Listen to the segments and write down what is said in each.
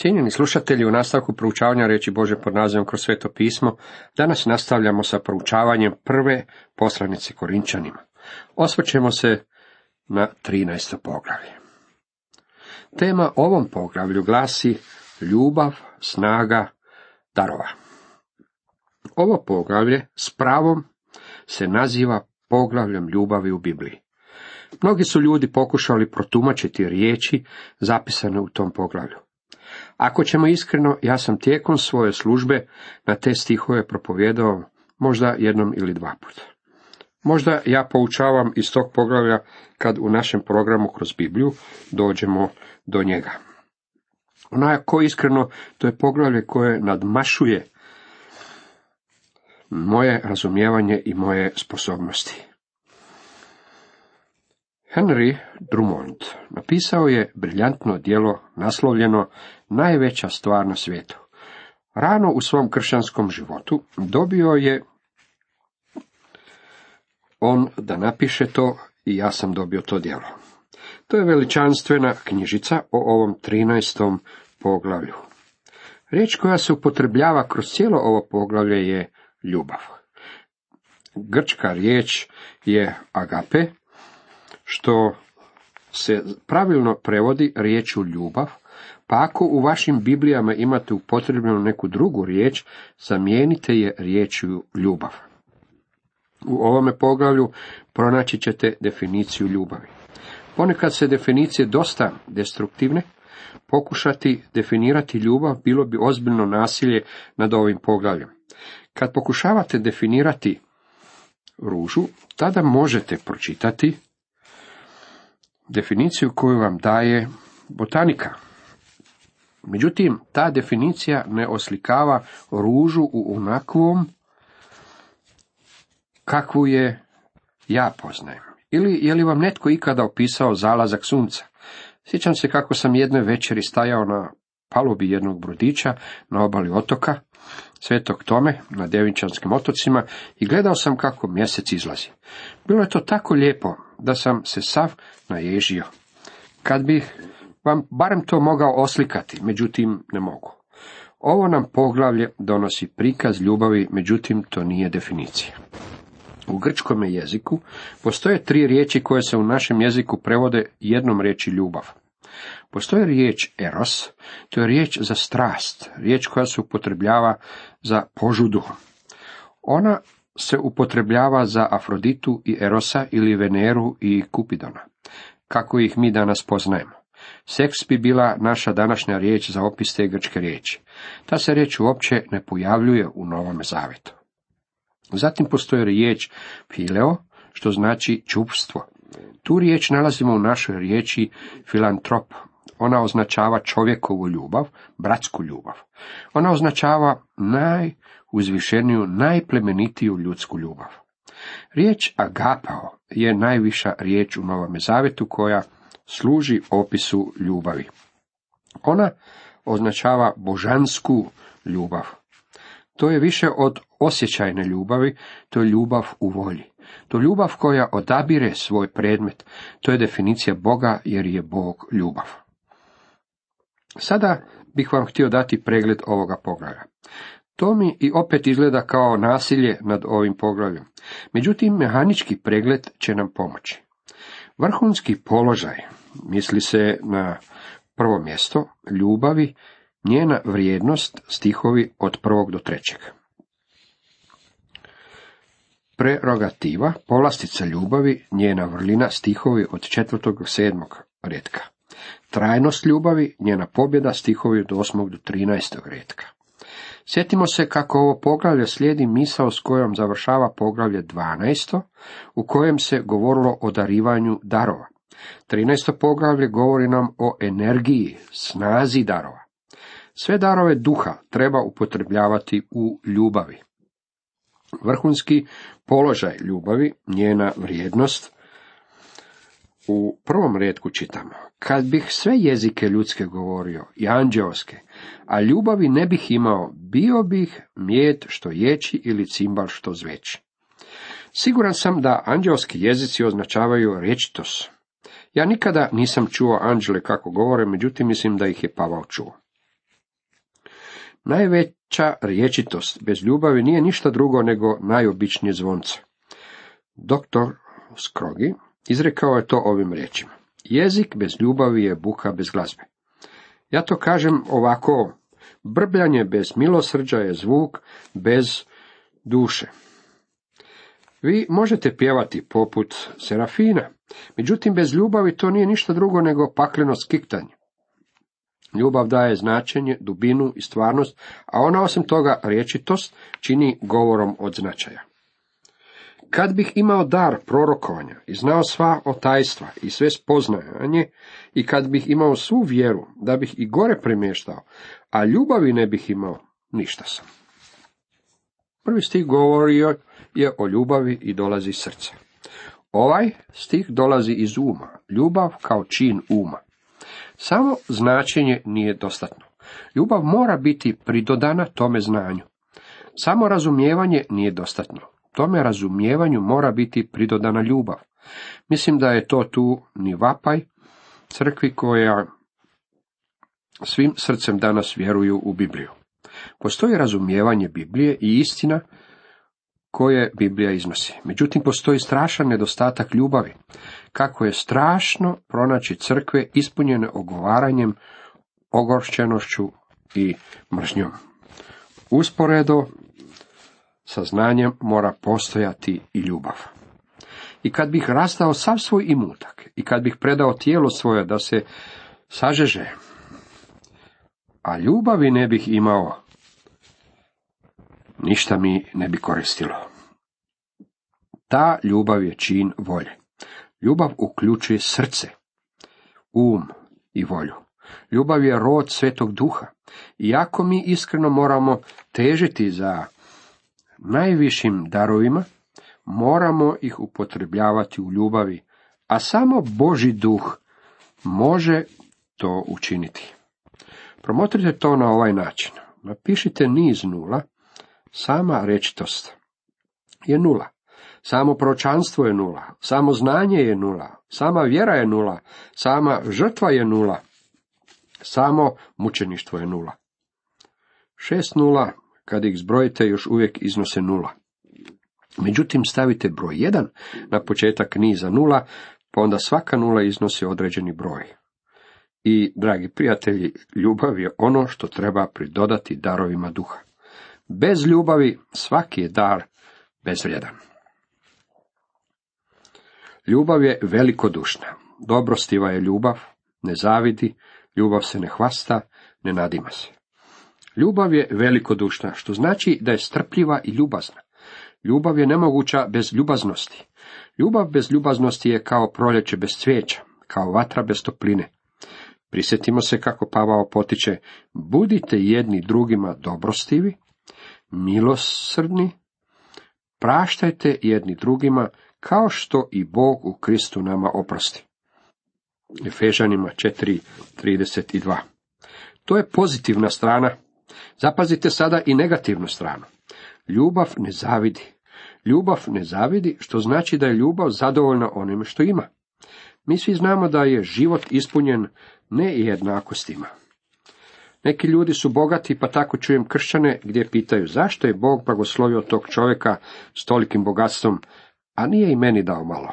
Cijenjeni slušatelji, u nastavku proučavanja reći Bože pod nazivom kroz sveto pismo, danas nastavljamo sa proučavanjem prve poslanice Korinčanima. Osvrćemo se na 13. poglavlje. Tema ovom poglavlju glasi ljubav, snaga, darova. Ovo poglavlje s pravom se naziva poglavljem ljubavi u Bibliji. Mnogi su ljudi pokušali protumačiti riječi zapisane u tom poglavlju. Ako ćemo iskreno, ja sam tijekom svoje službe na te stihove propovjedao možda jednom ili dva puta. Možda ja poučavam iz tog poglavlja kad u našem programu kroz Bibliju dođemo do njega. Onako iskreno, to je poglavlje koje nadmašuje moje razumijevanje i moje sposobnosti. Henry Drummond napisao je briljantno djelo naslovljeno Najveća stvar na svijetu. Rano u svom kršćanskom životu dobio je on da napiše to i ja sam dobio to djelo. To je veličanstvena knjižica o ovom 13. poglavlju. Riječ koja se upotrebljava kroz cijelo ovo poglavlje je ljubav. Grčka riječ je agape, što se pravilno prevodi riječu ljubav, pa ako u vašim Biblijama imate upotrebljenu neku drugu riječ, zamijenite je riječju ljubav. U ovome poglavlju pronaći ćete definiciju ljubavi. Ponekad se definicije dosta destruktivne, pokušati definirati ljubav bilo bi ozbiljno nasilje nad ovim poglavljem. Kad pokušavate definirati ružu, tada možete pročitati definiciju koju vam daje botanika. Međutim, ta definicija ne oslikava ružu u onakvom kakvu je ja poznajem. Ili je li vam netko ikada opisao zalazak sunca? Sjećam se kako sam jedne večeri stajao na palubi jednog brodića na obali otoka, Svetog Tome, na Devinčanskim otocima i gledao sam kako mjesec izlazi. Bilo je to tako lijepo da sam se sav naježio. Kad bih vam barem to mogao oslikati, međutim ne mogu. Ovo nam poglavlje donosi prikaz ljubavi, međutim to nije definicija. U grčkom jeziku postoje tri riječi koje se u našem jeziku prevode jednom riječi ljubav. Postoji riječ eros, to je riječ za strast, riječ koja se upotrebljava za požudu. Ona se upotrebljava za Afroditu i Erosa ili Veneru i Kupidona, kako ih mi danas poznajemo. Seks bi bila naša današnja riječ za opis te grčke riječi. Ta se riječ uopće ne pojavljuje u Novome Zavetu. Zatim postoji riječ fileo, što znači čupstvo. Tu riječ nalazimo u našoj riječi filantrop. Ona označava čovjekovu ljubav, bratsku ljubav. Ona označava najuzvišeniju, najplemenitiju ljudsku ljubav. Riječ agapao je najviša riječ u Novome Zavetu koja služi opisu ljubavi. Ona označava božansku ljubav. To je više od osjećajne ljubavi, to je ljubav u volji. To je ljubav koja odabire svoj predmet. To je definicija Boga jer je Bog ljubav. Sada bih vam htio dati pregled ovoga poglavlja. To mi i opet izgleda kao nasilje nad ovim poglavljem. Međutim, mehanički pregled će nam pomoći. Vrhunski položaj, misli se na prvo mjesto, ljubavi, njena vrijednost, stihovi od prvog do trećeg. Prerogativa, povlastica ljubavi, njena vrlina, stihovi od četvrtog do sedmog redka. Trajnost ljubavi, njena pobjeda, stihovi od osmog do trinaestog redka. Sjetimo se kako ovo poglavlje slijedi misao s kojom završava poglavlje 12. u kojem se govorilo o darivanju darova. 13. poglavlje govori nam o energiji, snazi darova. Sve darove duha treba upotrebljavati u ljubavi. Vrhunski položaj ljubavi, njena vrijednost, u prvom redku čitamo, kad bih sve jezike ljudske govorio i anđeoske, a ljubavi ne bih imao, bio bih mjet što ječi ili cimbal što zveći. Siguran sam da anđeoski jezici označavaju rečtos. Ja nikada nisam čuo anđele kako govore, međutim mislim da ih je Pavao čuo. Najveća riječitost bez ljubavi nije ništa drugo nego najobičnije zvonce. Doktor Skrogi izrekao je to ovim riječima. Jezik bez ljubavi je buka bez glazbe. Ja to kažem ovako, brbljanje bez milosrđa je zvuk bez duše. Vi možete pjevati poput Serafina, međutim bez ljubavi to nije ništa drugo nego pakleno skiktanje. Ljubav daje značenje, dubinu i stvarnost, a ona osim toga riječitost čini govorom od značaja. Kad bih imao dar prorokovanja i znao sva otajstva i sve spoznajanje, i kad bih imao svu vjeru, da bih i gore premještao, a ljubavi ne bih imao, ništa sam. Prvi stih govorio je o ljubavi i dolazi iz srca. Ovaj stih dolazi iz uma, ljubav kao čin uma. Samo značenje nije dostatno. Ljubav mora biti pridodana tome znanju. Samo razumijevanje nije dostatno. Tome razumijevanju mora biti pridodana ljubav. Mislim da je to tu ni vapaj crkvi koja svim srcem danas vjeruju u Bibliju. Postoji razumijevanje Biblije i istina koje Biblija iznosi. Međutim, postoji strašan nedostatak ljubavi. Kako je strašno pronaći crkve ispunjene ogovaranjem, ogoršćenošću i mržnjom. Usporedo sa znanjem mora postojati i ljubav. I kad bih rastao sav svoj imutak, i kad bih predao tijelo svoje da se sažeže, a ljubavi ne bih imao, ništa mi ne bi koristilo. Ta ljubav je čin volje. Ljubav uključuje srce, um i volju. Ljubav je rod svetog duha. Iako mi iskreno moramo težiti za najvišim darovima, moramo ih upotrebljavati u ljubavi, a samo Boži duh može to učiniti. Promotrite to na ovaj način. Napišite niz nula, sama rečitost je nula. Samo pročanstvo je nula, samo znanje je nula, sama vjera je nula, sama žrtva je nula, samo mučeništvo je nula. Šest nula, kad ih zbrojite, još uvijek iznose nula. Međutim, stavite broj jedan na početak niza nula, pa onda svaka nula iznosi određeni broj. I, dragi prijatelji, ljubav je ono što treba pridodati darovima duha. Bez ljubavi svaki je dar bezvrijedan. Ljubav je velikodušna, dobrostiva je ljubav, ne zavidi, ljubav se ne hvasta, ne nadima se. Ljubav je velikodušna, što znači da je strpljiva i ljubazna. Ljubav je nemoguća bez ljubaznosti. Ljubav bez ljubaznosti je kao proljeće bez cvijeća, kao vatra bez topline. Prisjetimo se kako Pavao potiče, budite jedni drugima dobrostivi, milosrdni, praštajte jedni drugima, kao što i Bog u Kristu nama oprosti. Efežanima 4.32 To je pozitivna strana. Zapazite sada i negativnu stranu. Ljubav ne zavidi. Ljubav ne zavidi, što znači da je ljubav zadovoljna onime što ima. Mi svi znamo da je život ispunjen nejednakostima. Neki ljudi su bogati, pa tako čujem kršćane gdje pitaju zašto je Bog blagoslovio tog čovjeka s tolikim bogatstvom, a nije i meni dao malo.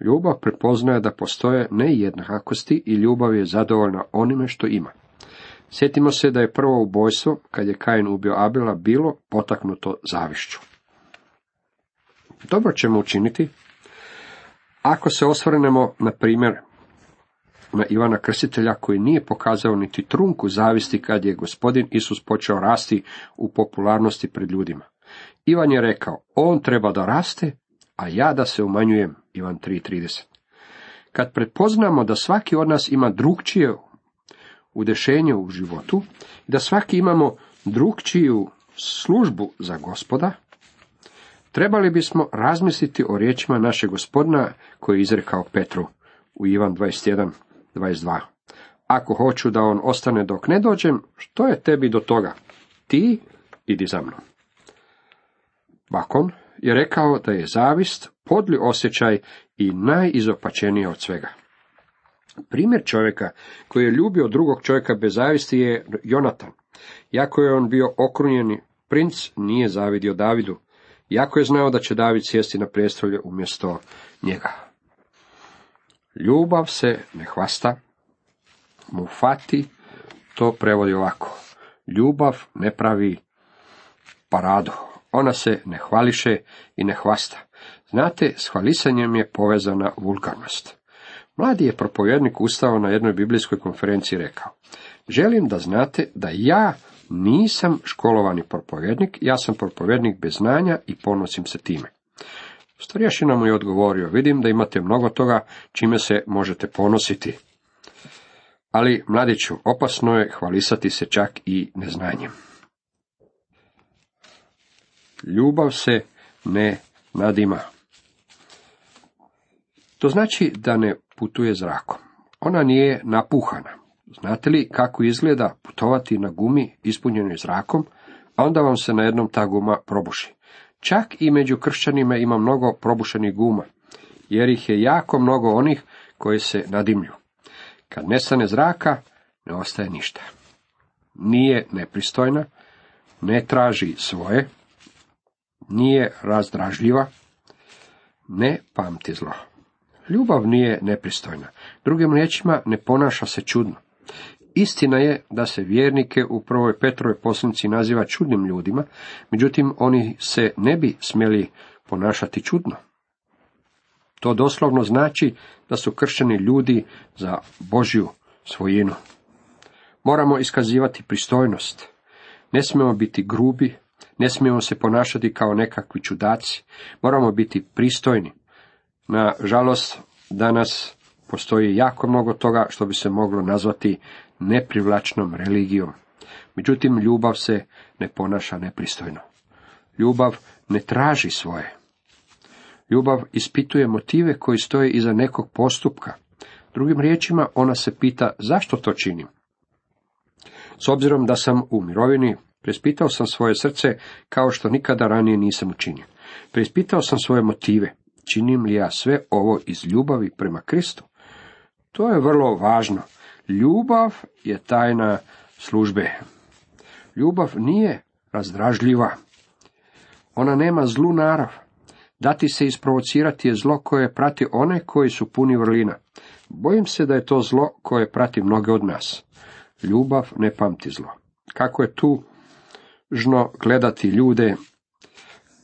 Ljubav prepoznaje da postoje nejednakosti i ljubav je zadovoljna onime što ima. Sjetimo se da je prvo ubojstvo, kad je Kain ubio Abela, bilo potaknuto zavišću. Dobro ćemo učiniti ako se osvrnemo, na primjer, na Ivana Krstitelja koji nije pokazao niti trunku zavisti kad je gospodin Isus počeo rasti u popularnosti pred ljudima. Ivan je rekao, on treba da raste, a ja da se umanjujem. Ivan 3.30. Kad prepoznamo da svaki od nas ima drugčije udešenje u životu, da svaki imamo drugčiju službu za gospoda, trebali bismo razmisliti o riječima našeg gospodina koji je izrekao Petru u Ivan 21, 22. Ako hoću da on ostane dok ne dođem, što je tebi do toga? Ti idi za mnom. Bakon je rekao da je zavist podli osjećaj i najizopačeniji od svega. Primjer čovjeka koji je ljubio drugog čovjeka bez zavisti je Jonatan. Iako je on bio okrunjeni princ, nije zavidio Davidu. Iako je znao da će David sjesti na prijestolje umjesto njega. Ljubav se ne hvasta, mu fati, to prevodi ovako. Ljubav ne pravi paradu, ona se ne hvališe i ne hvasta. Znate, s hvalisanjem je povezana vulgarnost. Mladi je propovjednik ustao na jednoj biblijskoj konferenciji rekao, želim da znate da ja nisam školovani propovjednik, ja sam propovjednik bez znanja i ponosim se time. Starješina mu je odgovorio, vidim da imate mnogo toga čime se možete ponositi. Ali, mladiću, opasno je hvalisati se čak i neznanjem. Ljubav se ne nadima. To znači da ne putuje zrakom. Ona nije napuhana. Znate li kako izgleda putovati na gumi ispunjenoj zrakom, a onda vam se na jednom ta guma probuši. Čak i među kršćanima ima mnogo probušenih guma, jer ih je jako mnogo onih koji se nadimlju. Kad nestane zraka, ne ostaje ništa. Nije nepristojna, ne traži svoje, nije razdražljiva, ne pamti zlo. Ljubav nije nepristojna. Drugim riječima, ne ponaša se čudno. Istina je da se vjernike u prvoj Petrovoj poslanici naziva čudnim ljudima, međutim oni se ne bi smjeli ponašati čudno. To doslovno znači da su kršćani ljudi za Božju svojinu. Moramo iskazivati pristojnost. Ne smijemo biti grubi, ne smijemo se ponašati kao nekakvi čudaci, moramo biti pristojni. Na žalost, danas postoji jako mnogo toga što bi se moglo nazvati neprivlačnom religijom. Međutim, ljubav se ne ponaša nepristojno. Ljubav ne traži svoje. Ljubav ispituje motive koji stoje iza nekog postupka. Drugim riječima, ona se pita zašto to činim. S obzirom da sam u mirovini, Preispitao sam svoje srce kao što nikada ranije nisam učinio. Preispitao sam svoje motive. Činim li ja sve ovo iz ljubavi prema Kristu? To je vrlo važno. Ljubav je tajna službe. Ljubav nije razdražljiva. Ona nema zlu narav. Dati se isprovocirati je zlo koje prati one koji su puni vrlina. Bojim se da je to zlo koje prati mnoge od nas. Ljubav ne pamti zlo. Kako je tu žno gledati ljude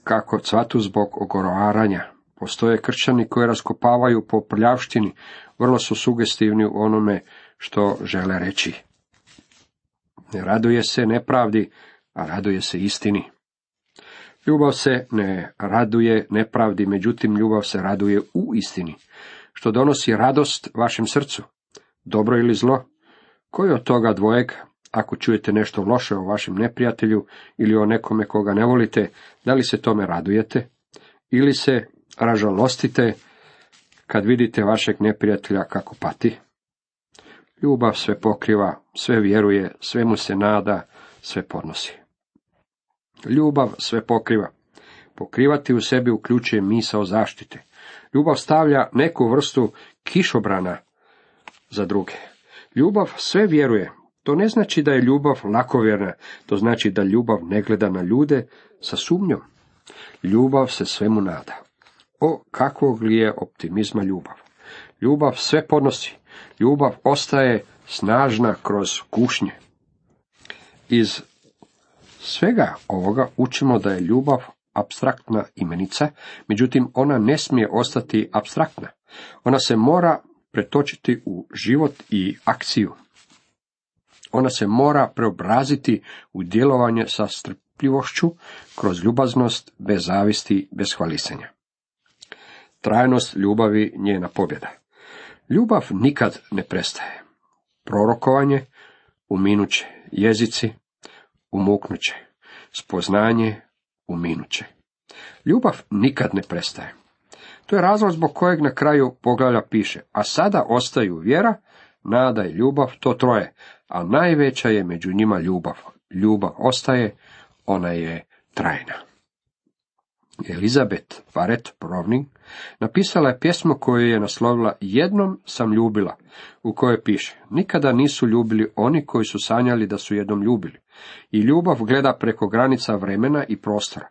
kako cvatu zbog ogorovaranja. Postoje kršćani koji raskopavaju po prljavštini, vrlo su sugestivni u onome što žele reći. Ne raduje se nepravdi, a raduje se istini. Ljubav se ne raduje nepravdi, međutim ljubav se raduje u istini, što donosi radost vašem srcu. Dobro ili zlo? Koji od toga dvojeg ako čujete nešto loše o vašem neprijatelju ili o nekome koga ne volite, da li se tome radujete? Ili se ražalostite kad vidite vašeg neprijatelja kako pati? Ljubav sve pokriva, sve vjeruje, sve mu se nada, sve podnosi. Ljubav sve pokriva. Pokrivati u sebi uključuje misao zaštite. Ljubav stavlja neku vrstu kišobrana za druge. Ljubav sve vjeruje, to ne znači da je ljubav lakovjerna, to znači da ljubav ne gleda na ljude sa sumnjom. Ljubav se svemu nada. O, kakvog li je optimizma ljubav? Ljubav sve podnosi. Ljubav ostaje snažna kroz kušnje. Iz svega ovoga učimo da je ljubav abstraktna imenica, međutim ona ne smije ostati abstraktna. Ona se mora pretočiti u život i akciju. Ona se mora preobraziti u djelovanje sa strpljivošću, kroz ljubaznost, bez zavisti, bez hvalisanja. Trajnost ljubavi njena pobjeda. Ljubav nikad ne prestaje. Prorokovanje uminuće, jezici umuknuće, spoznanje uminuće. Ljubav nikad ne prestaje. To je razlog zbog kojeg na kraju poglavlja piše, a sada ostaju vjera, nada i ljubav, to troje, a najveća je među njima ljubav. Ljubav ostaje, ona je trajna. Elizabeth Barrett Browning napisala je pjesmu koju je naslovila Jednom sam ljubila, u kojoj piše Nikada nisu ljubili oni koji su sanjali da su jednom ljubili. I ljubav gleda preko granica vremena i prostora.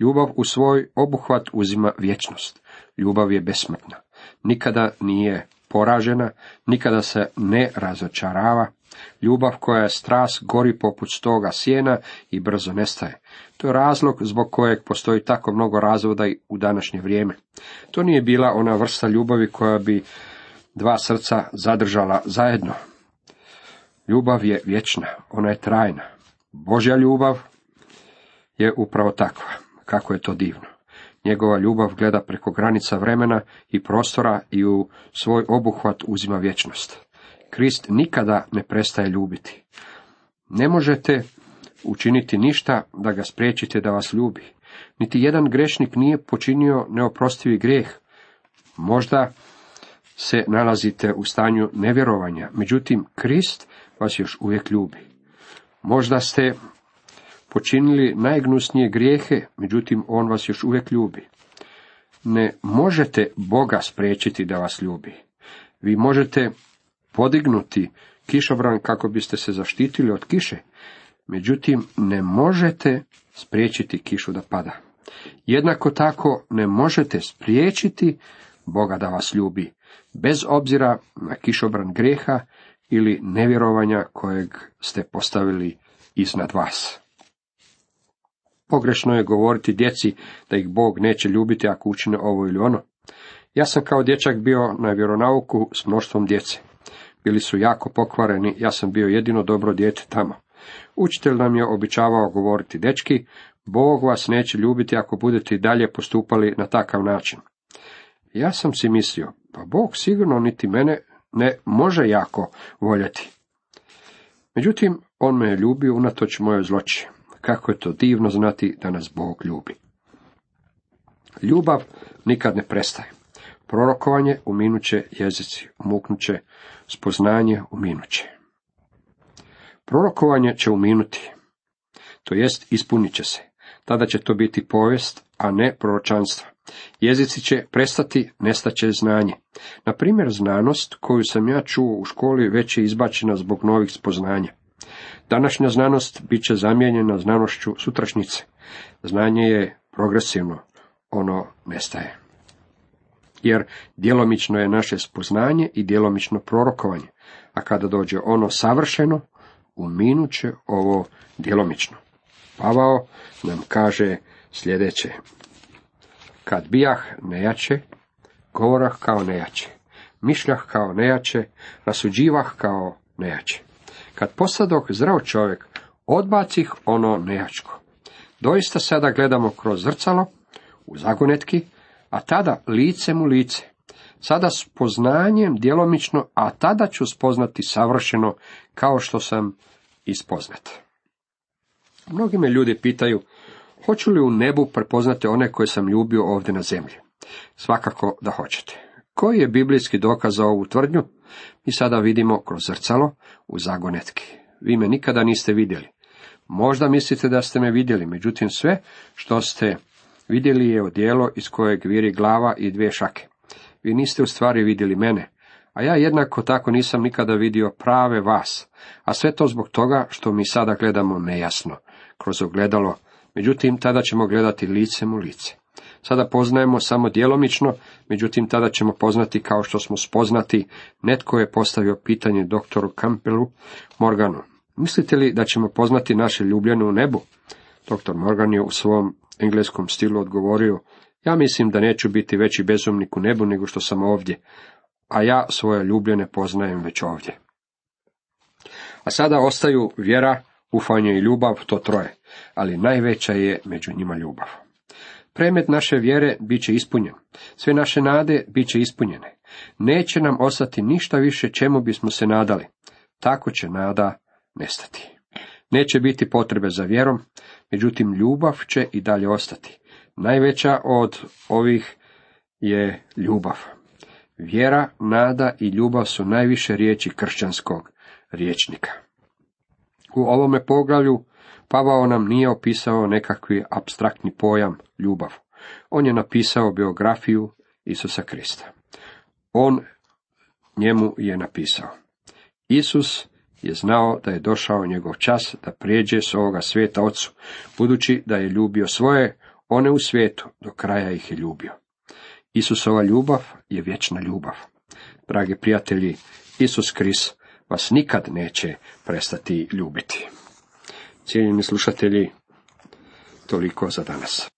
Ljubav u svoj obuhvat uzima vječnost. Ljubav je besmrtna. Nikada nije poražena, nikada se ne razočarava. Ljubav koja je stras gori poput stoga sjena i brzo nestaje. To je razlog zbog kojeg postoji tako mnogo razvoda i u današnje vrijeme. To nije bila ona vrsta ljubavi koja bi dva srca zadržala zajedno. Ljubav je vječna, ona je trajna. Božja ljubav je upravo takva, kako je to divno. Njegova ljubav gleda preko granica vremena i prostora i u svoj obuhvat uzima vječnost. Krist nikada ne prestaje ljubiti. Ne možete učiniti ništa da ga spriječite da vas ljubi. Niti jedan grešnik nije počinio neoprostivi grijeh. Možda se nalazite u stanju nevjerovanja, međutim Krist vas još uvijek ljubi. Možda ste počinili najgnusnije grijehe, međutim on vas još uvijek ljubi. Ne možete Boga spriječiti da vas ljubi. Vi možete podignuti kišobran kako biste se zaštitili od kiše, međutim ne možete spriječiti kišu da pada. Jednako tako ne možete spriječiti Boga da vas ljubi, bez obzira na kišobran grijeha ili nevjerovanja kojeg ste postavili iznad vas. Pogrešno je govoriti djeci da ih Bog neće ljubiti ako učine ovo ili ono. Ja sam kao dječak bio na vjeronauku s mnoštvom djece. Bili su jako pokvareni, ja sam bio jedino dobro dijete tamo. Učitelj nam je običavao govoriti, dečki, Bog vas neće ljubiti ako budete i dalje postupali na takav način. Ja sam si mislio, pa Bog sigurno niti mene ne može jako voljeti. Međutim, on me je ljubio unatoč moje zloči. Kako je to divno znati da nas Bog ljubi. Ljubav nikad ne prestaje. Prorokovanje uminuće jezici, umuknuće spoznanje uminuće. Prorokovanje će uminuti, to jest ispunit će se. Tada će to biti povijest, a ne proročanstva. Jezici će prestati, nestaće znanje. Na primjer, znanost koju sam ja čuo u školi već je izbačena zbog novih spoznanja. Današnja znanost bit će zamijenjena znanošću sutrašnjice. Znanje je progresivno, ono nestaje. Jer djelomično je naše spoznanje i djelomično prorokovanje, a kada dođe ono savršeno, uminut će ovo djelomično. Pavao nam kaže sljedeće. Kad bijah nejače, govorah kao nejače, mišljah kao nejače, rasuđivah kao nejače. Kad posadok zdrav čovjek, odbacih ono nejačko. Doista sada gledamo kroz zrcalo, u zagonetki, a tada licem u lice. Sada s poznanjem djelomično, a tada ću spoznati savršeno, kao što sam ispoznat. Mnogi me ljudi pitaju, hoću li u nebu prepoznati one koje sam ljubio ovdje na zemlji? Svakako da hoćete. Koji je biblijski dokaz za ovu tvrdnju? Mi sada vidimo kroz zrcalo u zagonetki. Vi me nikada niste vidjeli. Možda mislite da ste me vidjeli, međutim sve što ste vidjeli je odijelo iz kojeg viri glava i dvije šake. Vi niste u stvari vidjeli mene, a ja jednako tako nisam nikada vidio prave vas, a sve to zbog toga što mi sada gledamo nejasno, kroz ogledalo, međutim tada ćemo gledati licem u lice. Sada poznajemo samo djelomično, međutim tada ćemo poznati kao što smo spoznati. Netko je postavio pitanje doktoru Campbellu Morganu. Mislite li da ćemo poznati naše ljubljene u nebu? Doktor Morgan je u svom engleskom stilu odgovorio, ja mislim da neću biti veći bezumnik u nebu nego što sam ovdje, a ja svoje ljubljene poznajem već ovdje. A sada ostaju vjera, ufanje i ljubav, to troje, ali najveća je među njima ljubav. Premet naše vjere bit će ispunjen. Sve naše nade bit će ispunjene. Neće nam ostati ništa više čemu bismo se nadali. Tako će nada nestati. Neće biti potrebe za vjerom, međutim ljubav će i dalje ostati. Najveća od ovih je ljubav. Vjera, nada i ljubav su najviše riječi kršćanskog riječnika. U ovome poglavlju Pavao nam nije opisao nekakvi abstraktni pojam ljubav. On je napisao biografiju Isusa Krista. On njemu je napisao. Isus je znao da je došao njegov čas da prijeđe s ovoga svijeta ocu, budući da je ljubio svoje, one u svijetu, do kraja ih je ljubio. Isusova ljubav je vječna ljubav. Dragi prijatelji, Isus Krist vas nikad neće prestati ljubiti. Cijenjeni slušatelji, toliko za danas.